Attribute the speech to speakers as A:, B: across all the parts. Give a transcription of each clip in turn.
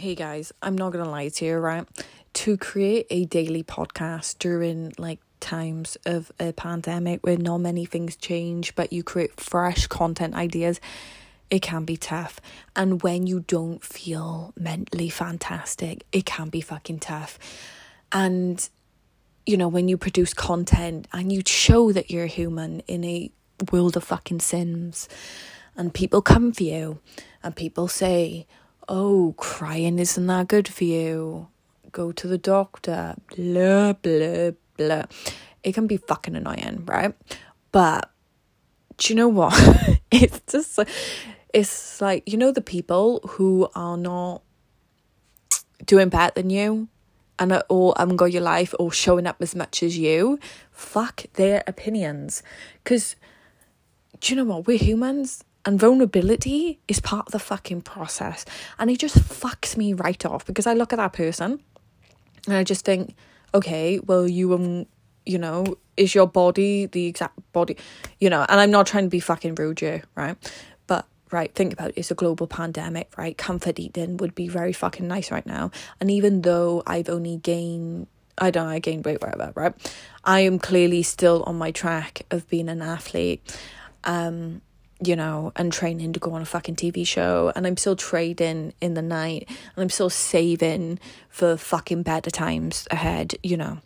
A: Hey guys, I'm not gonna lie to you, right? To create a daily podcast during like times of a pandemic where not many things change, but you create fresh content ideas, it can be tough. And when you don't feel mentally fantastic, it can be fucking tough. And you know, when you produce content and you show that you're human in a world of fucking sims, and people come for you, and people say, oh, crying isn't that good for you. Go to the doctor. Blah, blah, blah. It can be fucking annoying, right? But do you know what? it's just, it's like, you know, the people who are not doing better than you and are all um got your life or showing up as much as you, fuck their opinions. Because do you know what? We're humans and vulnerability is part of the fucking process. And it just fucks me right off because I look at that person and I just think, okay, well, you, um, you know, is your body the exact body, you know, and I'm not trying to be fucking rude here, right? But, right, think about it, it's a global pandemic, right? Comfort eating would be very fucking nice right now. And even though I've only gained I don't know, I gained weight, whatever, right? I am clearly still on my track of being an athlete. Um, you know, and training to go on a fucking TV show, and I'm still trading in the night, and I'm still saving for fucking better times ahead, you know,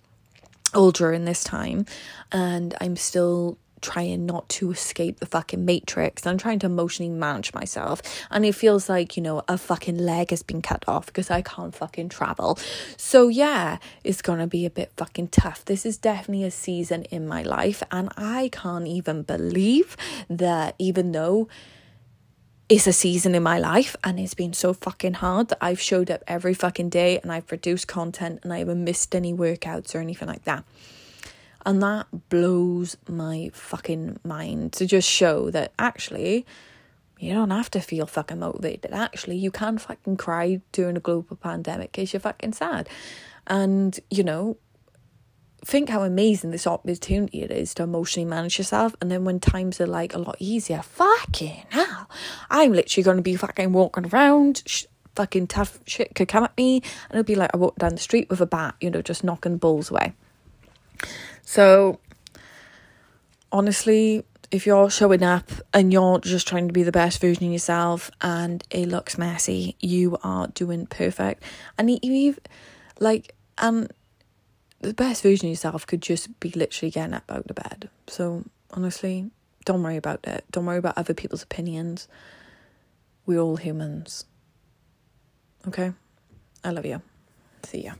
A: all during this time, and I'm still trying not to escape the fucking matrix. I'm trying to emotionally manage myself. And it feels like, you know, a fucking leg has been cut off because I can't fucking travel. So yeah, it's gonna be a bit fucking tough. This is definitely a season in my life. And I can't even believe that even though it's a season in my life and it's been so fucking hard that I've showed up every fucking day and I've produced content and I haven't missed any workouts or anything like that. And that blows my fucking mind to just show that actually you don't have to feel fucking motivated. Actually, you can fucking cry during a global pandemic because you're fucking sad. And, you know, think how amazing this opportunity it is to emotionally manage yourself. And then when times are like a lot easier, fucking hell, I'm literally going to be fucking walking around. Sh- fucking tough shit could come at me, and it'll be like I walk down the street with a bat, you know, just knocking balls away. So, honestly, if you're showing up and you're just trying to be the best version of yourself and it looks messy, you are doing perfect. And you, like, and the best version of yourself could just be literally getting up out of bed. So, honestly, don't worry about it. Don't worry about other people's opinions. We're all humans. Okay? I love you. See ya.